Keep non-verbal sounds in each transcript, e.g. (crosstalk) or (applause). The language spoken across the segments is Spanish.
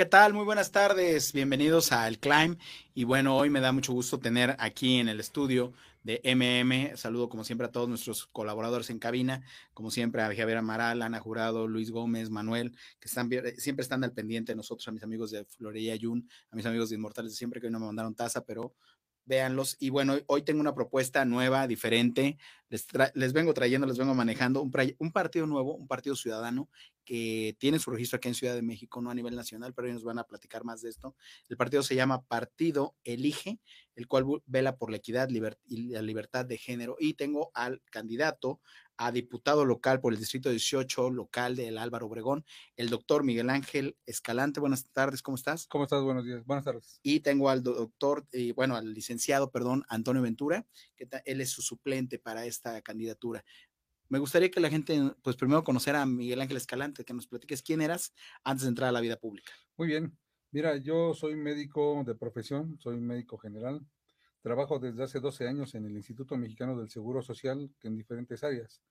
¿qué tal? Muy buenas tardes. Bienvenidos a El Climb. Y bueno, hoy me da mucho gusto tener aquí en el estudio de MM. Saludo como siempre a todos nuestros colaboradores en cabina, como siempre a Javier Amaral, Ana Jurado, Luis Gómez, Manuel, que están siempre están al pendiente de nosotros, a mis amigos de Florería Yun, a mis amigos de Inmortales siempre que hoy no me mandaron taza, pero véanlos. Y bueno, hoy tengo una propuesta nueva, diferente. Les, les vengo trayendo, les vengo manejando un, partido nuevo, un partido ciudadano que tiene su registro aquí en Ciudad de México, no a nivel nacional, pero ellos nos van a platicar más de esto. El partido se llama Partido Elige, el cual vela por la equidad y la libertad de género. Y tengo al candidato a diputado local por el Distrito 18 local del Álvaro Obregón, el doctor Miguel Ángel Escalante. Buenas tardes, ¿cómo estás? ¿Cómo estás? Buenos días, buenas tardes. Y tengo al doctor, eh, bueno, al licenciado, perdón, Antonio Ventura, que él es su suplente para esta candidatura. Me gustaría que la gente, pues primero conociera a Miguel Ángel Escalante, que nos platiques quién eras antes de entrar a la vida pública. Muy bien. Mira, yo soy médico de profesión, soy médico general, Trabajo desde hace 12 años en el Instituto Mexicano del Seguro Social en diferentes áreas.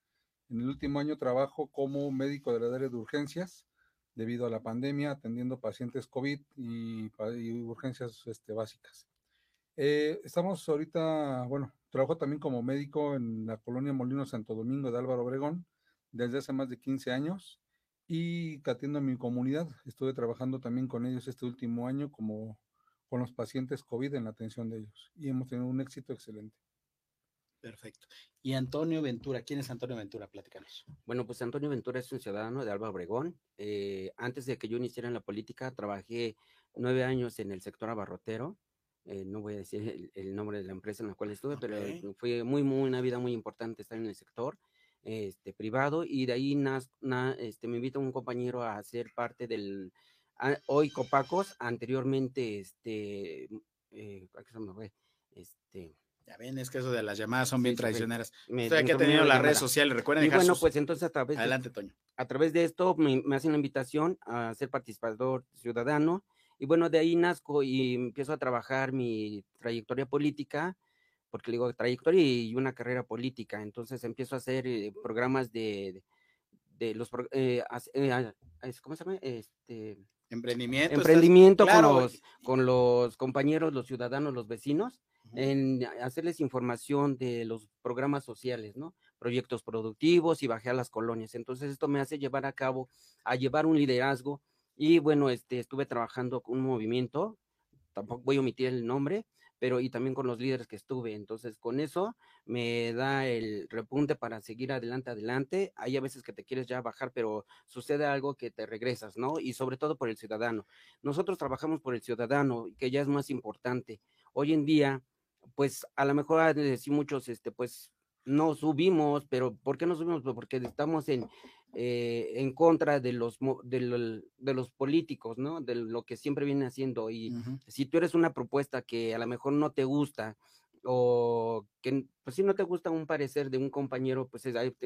En el último año trabajo como médico de la área de urgencias debido a la pandemia, atendiendo pacientes COVID y, urgencias este, básicas. Eh, estamos ahorita, bueno, trabajo también como médico en la colonia Molino Santo Domingo de Álvaro Obregón desde hace más de 15 años y atiendo a mi comunidad. Estuve trabajando también con ellos este último año como con los pacientes COVID en la atención de ellos y hemos tenido un éxito excelente. Perfecto. Y Antonio Ventura, ¿quién es Antonio Ventura? Platícanos. Bueno, pues Antonio Ventura es un ciudadano de Alba Obregón. Eh, antes de que yo iniciara en la política, trabajé nueve años en el sector abarrotero. Eh, no voy a decir el, nombre de la empresa en la cual estuve, pero fue muy, muy, una vida muy importante estar en el sector este, privado y de ahí este, me invita un compañero a ser parte del hoy Copacos, anteriormente, este, eh, este, ya ven, es que eso de las llamadas son bien tradicionales. Usted que ha tenido las redes sociales, recuerden. Y bueno, pues entonces a través Adelante, Toño. A través de esto me, hacen la invitación a ser participador ciudadano y bueno, de ahí nazco y empiezo a trabajar mi trayectoria política, porque le digo trayectoria y una carrera política. Entonces empiezo a hacer eh, programas de, de, los, eh, eh ¿cómo se llama? Este, Emprendimiento. Emprendimiento con, los, con los compañeros, los ciudadanos, los vecinos, en hacerles información de los programas sociales, ¿no? Proyectos productivos y bajé a las colonias. Entonces esto me hace llevar a cabo, a llevar un liderazgo y bueno, este, estuve trabajando con un movimiento, tampoco voy a omitir el nombre, pero y también con los líderes que estuve. Entonces, con eso me da el repunte para seguir adelante, adelante. Hay a veces que te quieres ya bajar, pero sucede algo que te regresas, ¿no? Y sobre todo por el ciudadano. Nosotros trabajamos por el ciudadano, que ya es más importante. Hoy en día, pues a lo mejor decir muchos, este, pues no subimos, pero ¿por qué no subimos? Pues porque estamos en, eh, en contra de los, de, los políticos, ¿no? De lo que siempre viene haciendo. Y si tú eres una propuesta que a lo mejor no te gusta, o que pues si no te gusta un parecer de un compañero, pues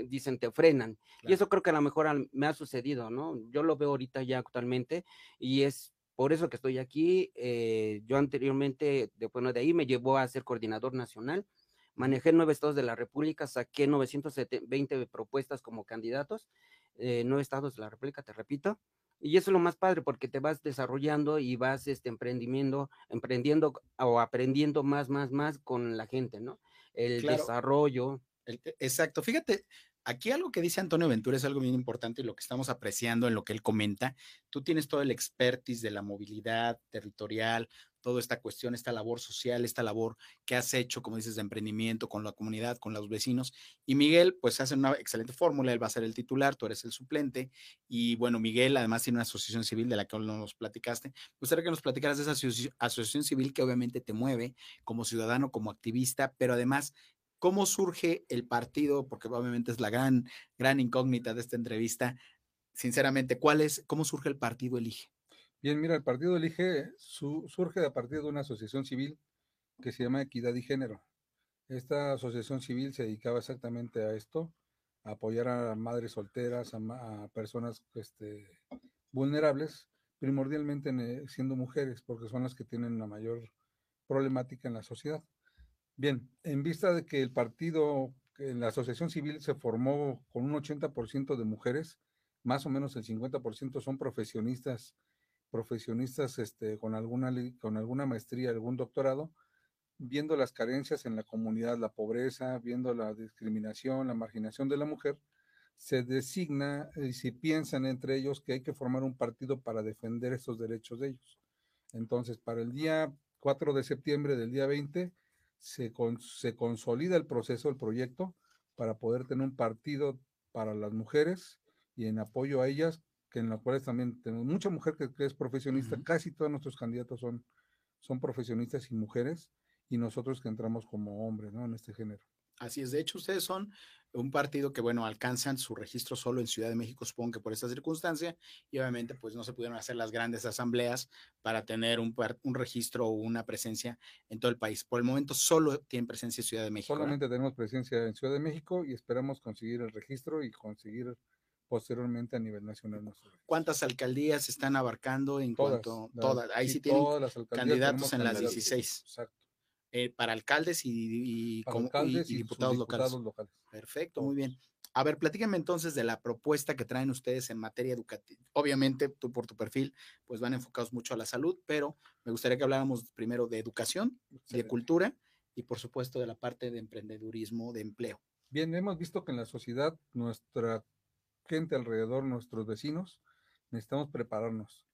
dicen te frenan. Y eso creo que a lo mejor me ha sucedido, ¿no? Yo lo veo ahorita ya actualmente y es por eso que estoy aquí. Eh, yo anteriormente, de, bueno, de ahí me llevó a ser coordinador nacional manejé nueve estados de la República, saqué 920 propuestas como candidatos, eh, nueve estados de la República, te repito, y eso es lo más padre porque te vas desarrollando y vas este, emprendiendo, emprendiendo o aprendiendo más, más, más con la gente, ¿no? El desarrollo. E, exacto. Fíjate, aquí algo que dice Antonio Ventura es algo bien importante y lo que estamos apreciando en lo que él comenta. Tú tienes todo el expertise de la movilidad territorial, toda esta cuestión, esta labor social, esta labor que has hecho, como dices, de emprendimiento con la comunidad, con los vecinos. Y Miguel, pues hace una excelente fórmula, él va a ser el titular, tú eres el suplente. Y bueno, Miguel además tiene una asociación civil de la que nos platicaste. Me gustaría que nos platicaras de esa asociación civil que obviamente te mueve como ciudadano, como activista, pero además ¿Cómo surge el partido? Porque obviamente es la gran, gran incógnita de esta entrevista. Sinceramente, ¿cuál es, cómo surge el partido Elige? Bien, mira, el partido Elige surge a partir de una asociación civil que se llama Equidad y Género. Esta asociación civil se dedicaba exactamente a esto, a apoyar a madres solteras, a, personas este, vulnerables, primordialmente siendo mujeres, porque son las que tienen la mayor problemática en la sociedad. Bien, en vista de que el partido, la asociación civil se formó con un 80% de mujeres, más o menos el 50% son profesionistas profesionistas este, con, alguna, con alguna maestría, algún doctorado, viendo las carencias en la comunidad, la pobreza, viendo la discriminación, la marginación de la mujer, se designa y se piensan entre ellos que hay que formar un partido para defender estos derechos de ellos. Entonces, para el día 4 de septiembre del día 20, se, se consolida el proceso, el proyecto, para poder tener un partido para las mujeres y en apoyo a ellas, que en la cual también tenemos mucha mujer que, es profesionista, casi todos nuestros candidatos son, son profesionistas y mujeres, y nosotros que entramos como hombres, ¿no? En este género. Así es, de hecho ustedes son un partido que, bueno, alcanzan su registro solo en Ciudad de México, supongo que por esta circunstancia, y obviamente pues no se pudieron hacer las grandes asambleas para tener un, un registro o una presencia en todo el país. Por el momento solo tienen presencia en Ciudad de México. Solamente tenemos presencia en Ciudad de México y esperamos conseguir el registro y conseguir posteriormente a nivel nacional. ¿Cuántas alcaldías están abarcando en cuanto todas? Ahí sí, tienen candidatos en las 16. Exacto. Eh, para alcaldes y, diputados, locales. Perfecto, muy bien. A ver, platíquenme entonces de la propuesta que traen ustedes en materia educativa. Obviamente, tú por tu perfil, pues van enfocados mucho a la salud, pero me gustaría que habláramos primero de educación, de cultura y por supuesto de la parte de emprendedurismo, de empleo. Bien, hemos visto que en la sociedad, nuestra gente alrededor, nuestros vecinos, necesitamos prepararnos.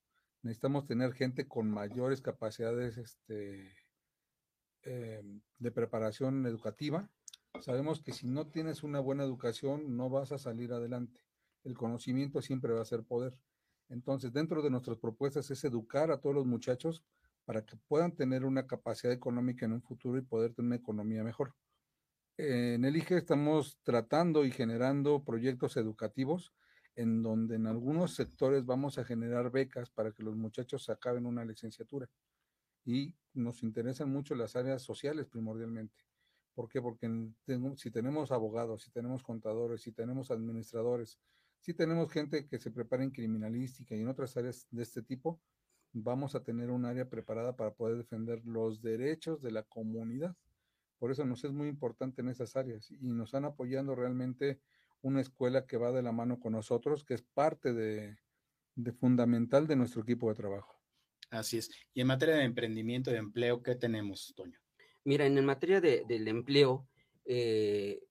Necesitamos tener gente con mayores capacidades este, eh, de preparación educativa, sabemos que si no tienes una buena educación no vas a salir adelante. El conocimiento siempre va a ser poder. Entonces, dentro de nuestras propuestas es educar a todos los muchachos para que puedan tener una capacidad económica en un futuro y poder tener una economía mejor. En el IGE estamos tratando y generando proyectos educativos en donde en algunos sectores vamos a generar becas para que los muchachos acaben una licenciatura y nos interesan mucho las áreas sociales primordialmente. ¿Por qué? Porque si tenemos abogados, si tenemos contadores, si tenemos administradores, si tenemos gente que se prepara en criminalística y en otras áreas de este tipo, vamos a tener un área preparada para poder defender los derechos de la comunidad. Por eso nos es muy importante en esas áreas y nos han apoyando realmente una escuela que va de la mano con nosotros, que es parte de fundamental de nuestro equipo de trabajo. Así es. Y en materia de emprendimiento, de empleo, ¿qué tenemos, Toño? Mira, en materia de, del empleo, eh,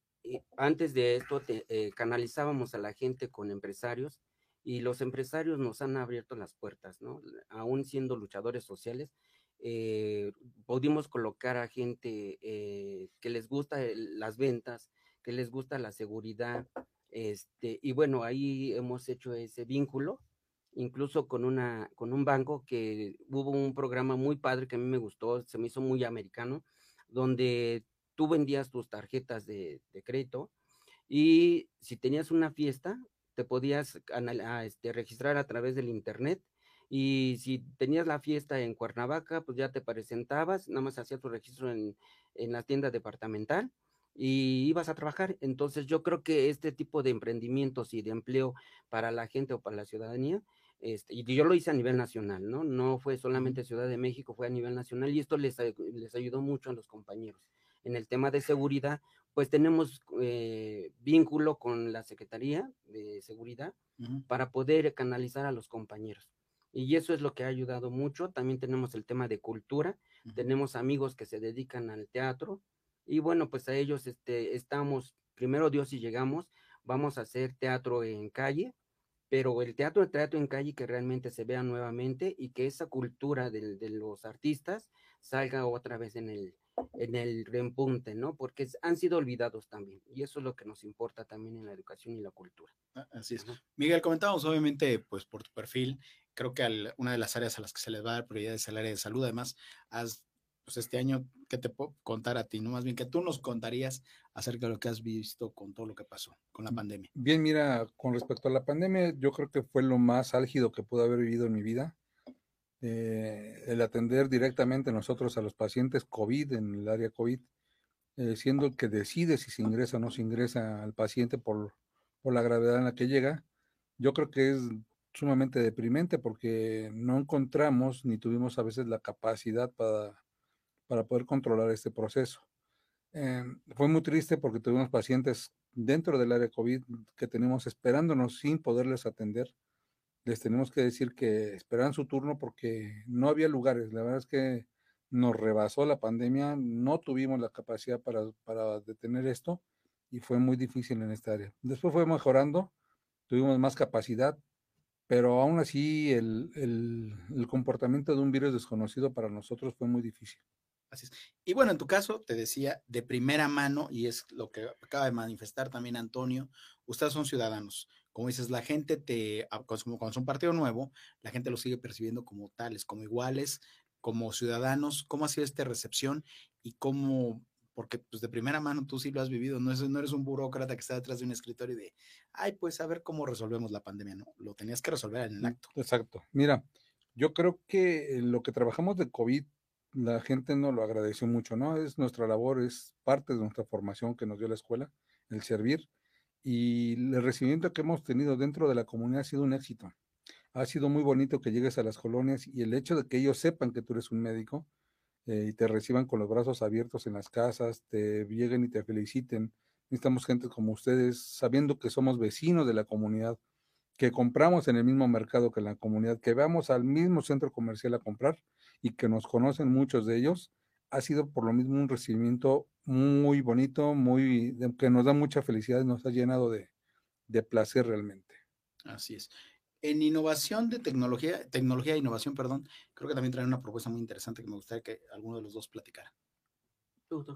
antes de esto eh, canalizábamos a la gente con empresarios y los empresarios nos han abierto las puertas, ¿no? Aún siendo luchadores sociales, eh, pudimos colocar a gente que les gusta las ventas, que les gusta la seguridad, este, y bueno, ahí hemos hecho ese vínculo incluso con, una, con un banco que hubo un programa muy padre que a mí me gustó, se me hizo muy americano, donde tú vendías tus tarjetas de, crédito y si tenías una fiesta, te podías este, registrar a través del internet y si tenías la fiesta en Cuernavaca, pues ya te presentabas, nada más hacías tu registro en, en la tienda departamental y ibas a trabajar. Entonces yo creo que este tipo de emprendimientos y de empleo para la gente o para la ciudadanía este, y yo lo hice a nivel nacional, ¿no? No fue solamente Ciudad de México, fue a nivel nacional y esto les, les ayudó mucho a los compañeros. En el tema de seguridad, pues tenemos eh, vínculo con la Secretaría de Seguridad para poder canalizar a los compañeros. Y eso es lo que ha ayudado mucho. También tenemos el tema de cultura, tenemos amigos que se dedican al teatro y bueno, pues a ellos este, estamos, primero Dios si llegamos, vamos a hacer teatro en calle, pero el teatro de teatro en calle que realmente se vea nuevamente y que esa cultura de, de los artistas salga otra vez en el, en el ¿no? Porque han sido olvidados también y eso es lo que nos importa también en la educación y la cultura. Ah, así es. Miguel, comentábamos obviamente, pues por tu perfil, creo que una de las áreas a las que se les va a dar prioridad es el área de salud. Además, has pues este año, ¿qué te puedo contar a ti? No, más bien que tú nos contarías acerca de lo que has visto con todo lo que pasó con la mm, pandemia. Bien, mira, con respecto a la pandemia, yo creo que fue lo más álgido que pude haber vivido en mi vida. Eh, el atender directamente nosotros a los pacientes COVID en el área COVID, eh, siendo el que decide si se ingresa o no se ingresa al paciente por, por la gravedad en la que llega, yo creo que es sumamente deprimente porque no encontramos ni tuvimos a veces la capacidad para para poder controlar este proceso. Em, fue muy triste porque tuvimos pacientes dentro del área COVID que tenemos esperándonos sin poderles atender. les tenemos que decir que esperaran su turno porque no había lugares. La verdad es que nos rebasó la pandemia, no tuvimos la capacidad para, para detener esto y fue muy difícil en esta área. Después fue mejorando, tuvimos más capacidad, pero aún así el, el, comportamiento de un virus desconocido para nosotros fue muy difícil. Así es. Y bueno, en tu caso, te decía de primera mano, y es lo que acaba de manifestar también Antonio, ustedes son ciudadanos. Como dices, la gente te, cuando es un partido nuevo, la gente lo sigue percibiendo como tales, como iguales, como ciudadanos. ¿Cómo ha sido esta recepción y cómo porque pues de primera mano tú sí lo has vivido, no, no eres un burócrata que está detrás de un escritorio y de, ay, pues a ver cómo resolvemos la pandemia, ¿no? Lo tenías que resolver en el mm, acto. Exacto. Mira, yo creo que lo que trabajamos de COVID, la gente no lo agradeció mucho, ¿no? Es nuestra labor, es parte de nuestra formación que nos dio la escuela, el servir, y el recibimiento que hemos tenido dentro de la comunidad ha sido un éxito. Ha sido muy bonito que llegues a las colonias y el hecho de que ellos sepan que tú eres un médico, eh, y te reciban con los brazos abiertos en las casas, te lleguen y te feliciten. Necesitamos gente como ustedes, sabiendo que somos vecinos de la comunidad, que compramos en el mismo mercado que la comunidad, que vamos al mismo centro comercial a comprar y que nos conocen muchos de ellos, ha sido por lo mismo un recibimiento muy bonito, muy que nos da mucha felicidad, nos ha llenado de, de placer realmente. Así es. En innovación de tecnología, tecnología e innovación, perdón, creo que también traen una propuesta muy interesante que me gustaría que alguno de los dos platicara.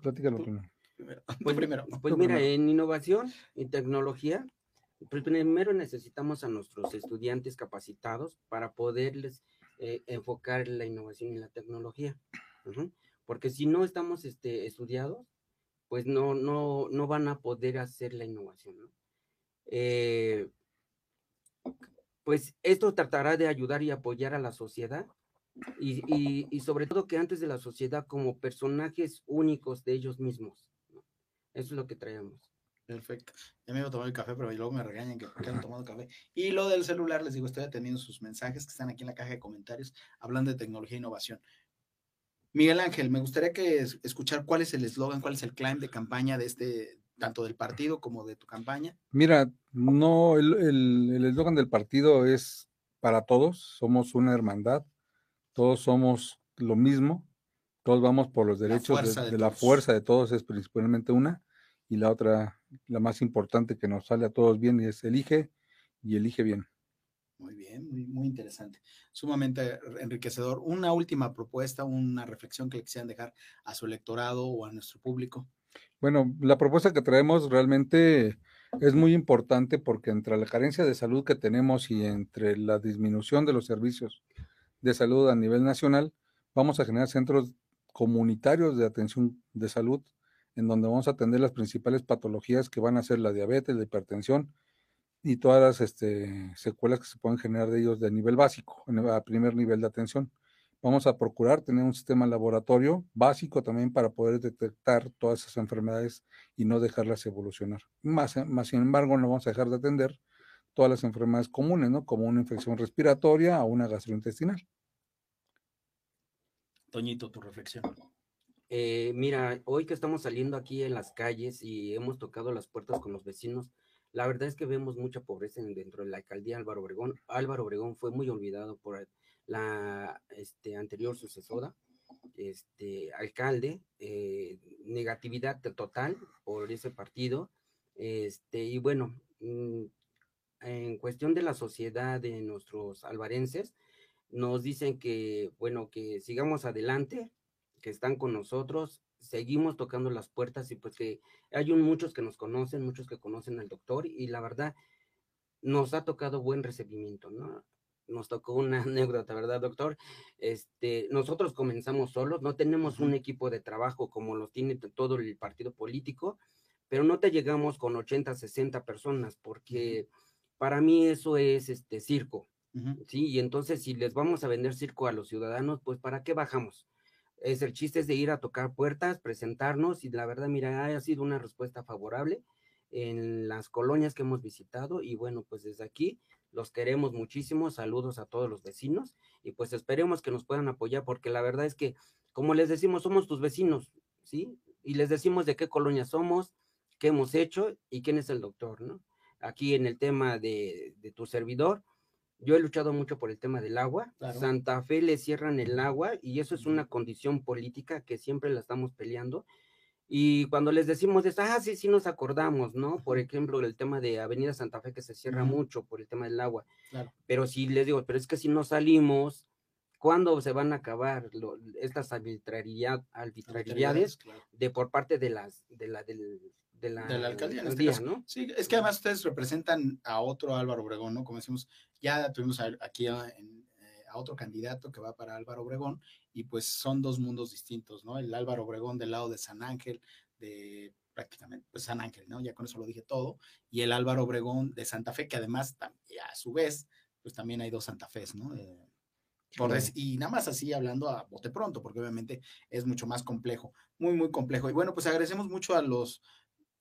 Platícalo primero. (laughs) Pues, primero. Pues mira, en innovación y tecnología, pues primero necesitamos a nuestros estudiantes capacitados para poderles eh, enfocar la innovación y la tecnología. Porque si no estamos este, estudiados, pues no, no, no van a poder hacer la innovación. ¿no? Eh, pues esto tratará de ayudar y apoyar a la sociedad y, sobre todo que antes de la sociedad como personajes únicos de ellos mismos. Eso es lo que traemos. Perfecto. Ya me iba a tomar el café, pero luego me regañan que han tomado café. Y lo del celular, les digo, estoy atendiendo sus mensajes que están aquí en la caja de comentarios hablando de tecnología e innovación. Miguel Ángel, me gustaría que escuchar cuál es el eslogan, cuál es el claim de campaña de este, tanto del partido como de tu campaña? Mira, no, el eslogan del partido es para todos, somos una hermandad, todos somos lo mismo, todos vamos por los derechos de, la fuerza de todos, es principalmente una, y la otra, la más importante que nos sale a todos bien, es elige y elige bien. Muy bien, muy, muy interesante, sumamente enriquecedor. Una última propuesta, una reflexión que le quisieran dejar a su electorado o a nuestro público. Bueno, la propuesta que traemos realmente es muy importante porque entre la carencia de salud que tenemos y entre la disminución de los servicios de salud a nivel nacional, vamos a generar centros comunitarios de atención de salud en donde vamos a atender las principales patologías que van a ser la diabetes, la hipertensión y todas las este, secuelas que se pueden generar de ellos de nivel básico, a primer nivel de atención. Vamos a procurar tener un sistema laboratorio básico también para poder detectar todas esas enfermedades y no dejarlas evolucionar. Más, más sin embargo, no vamos a dejar de atender todas las enfermedades comunes, ¿no? Como una infección respiratoria o una gastrointestinal. Toñito, tu reflexión. Eh, mira, hoy que estamos saliendo aquí en las calles y hemos tocado las puertas con los vecinos, la verdad es que vemos mucha pobreza dentro de la alcaldía Álvaro Obregón. Álvaro Obregón fue muy olvidado por la este, anterior sucesora, este, alcalde, eh, negatividad total por ese partido. Este, y bueno, mm, en cuestión de la sociedad de nuestros alvarenses, nos dicen que, bueno, que sigamos adelante, que están con nosotros, seguimos tocando las puertas y pues que hay muchos que nos conocen, muchos que conocen al doctor y la verdad nos ha tocado buen recibimiento, ¿no? nos tocó una (laughs) anécdota, ¿verdad, doctor? Este, nosotros comenzamos solos, no tenemos un equipo de trabajo como los tiene todo el partido político, pero no te llegamos con 80, 60 personas, porque para mí eso es este circo, ¿sí? Y entonces si les vamos a vender circo a los ciudadanos, pues ¿para qué bajamos? Es el chiste es de ir a tocar puertas, presentarnos y la verdad, mira, ha sido una respuesta favorable en las colonias que hemos visitado y bueno, pues desde aquí los queremos muchísimo, saludos a todos los vecinos y pues esperemos que nos puedan apoyar porque la verdad es que, como les decimos, somos tus vecinos, ¿sí? Y les decimos de qué colonia somos, qué hemos hecho y quién es el doctor, ¿no? Aquí en el tema de, tu servidor, Yo he luchado mucho por el tema del agua. Santa Fe le cierran el agua y eso es una condición política que siempre la estamos peleando. Y cuando les decimos esto, ah, sí, sí nos acordamos, ¿no? Por ejemplo, el tema de Avenida Santa Fe que se cierra mucho por el tema del agua. Pero si les digo, pero es que si no salimos, ¿cuándo se van a acabar estas arbitrariedades de por parte de las de la del de la, alcaldía, en este caso. ¿no? Sí, es que además ustedes representan a otro Álvaro Obregón, ¿no? Como decimos, ya tuvimos aquí a, eh, a otro candidato que va para Álvaro Obregón y pues son dos mundos distintos, ¿no? El Álvaro Obregón del lado de San Ángel, de prácticamente pues San Ángel, ¿no? Ya con eso lo dije todo, y el Álvaro Obregón de Santa Fe, que además a su vez, pues también hay dos Santa Fes, ¿no? Eh, y nada más así hablando a bote pronto, porque obviamente es mucho más complejo, muy, muy complejo. Y bueno, pues agradecemos mucho a los,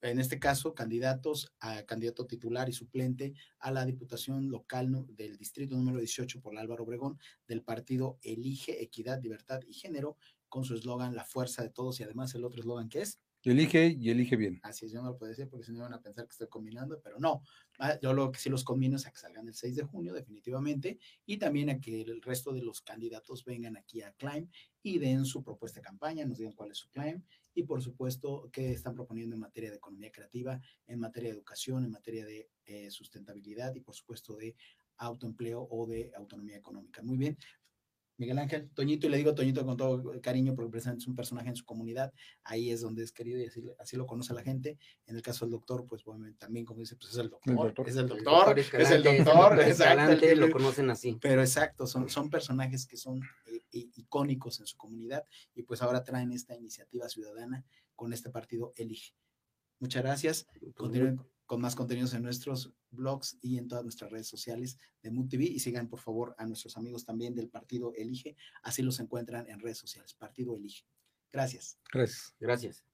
en este caso, candidatos, a candidato titular y suplente a la Diputación Local del Distrito número 18 por Álvaro Obregón, del partido Elige Equidad, Libertad y Género, con su eslogan La Fuerza de Todos y además el otro eslogan que es Elige y elige bien. Así es, yo no lo puedo decir porque si no van a pensar que estoy combinando, pero no. Ah, yo lo que sí los combino es a que salgan el 6 de junio, definitivamente, y también a que el resto de los candidatos vengan aquí a Climb y den su propuesta de campaña, nos digan cuál es su Climb y, por supuesto, qué están proponiendo en materia de economía creativa, en materia de educación, en materia de eh, sustentabilidad y, por supuesto, de autoempleo o de autonomía económica. Muy bien, Miguel Ángel, Toñito, y le digo Toñito con todo cariño porque precisamente es un personaje en su comunidad, ahí es donde es querido y así, lo conoce la gente. En el caso del doctor, pues también como dice, pues es el doctor, es el doctor, es el doctor, exacto, lo conocen así. Pero exacto, son, son personajes que son eh, icónicos en su comunidad y pues ahora traen esta iniciativa ciudadana con este partido Elige. Muchas gracias. Pues Continúen con más contenidos en nuestros blogs y en todas nuestras redes sociales de Mood TV y sigan por favor a nuestros amigos también del partido Elige, así los encuentran en redes sociales, partido Elige. Gracias. Gracias. Gracias.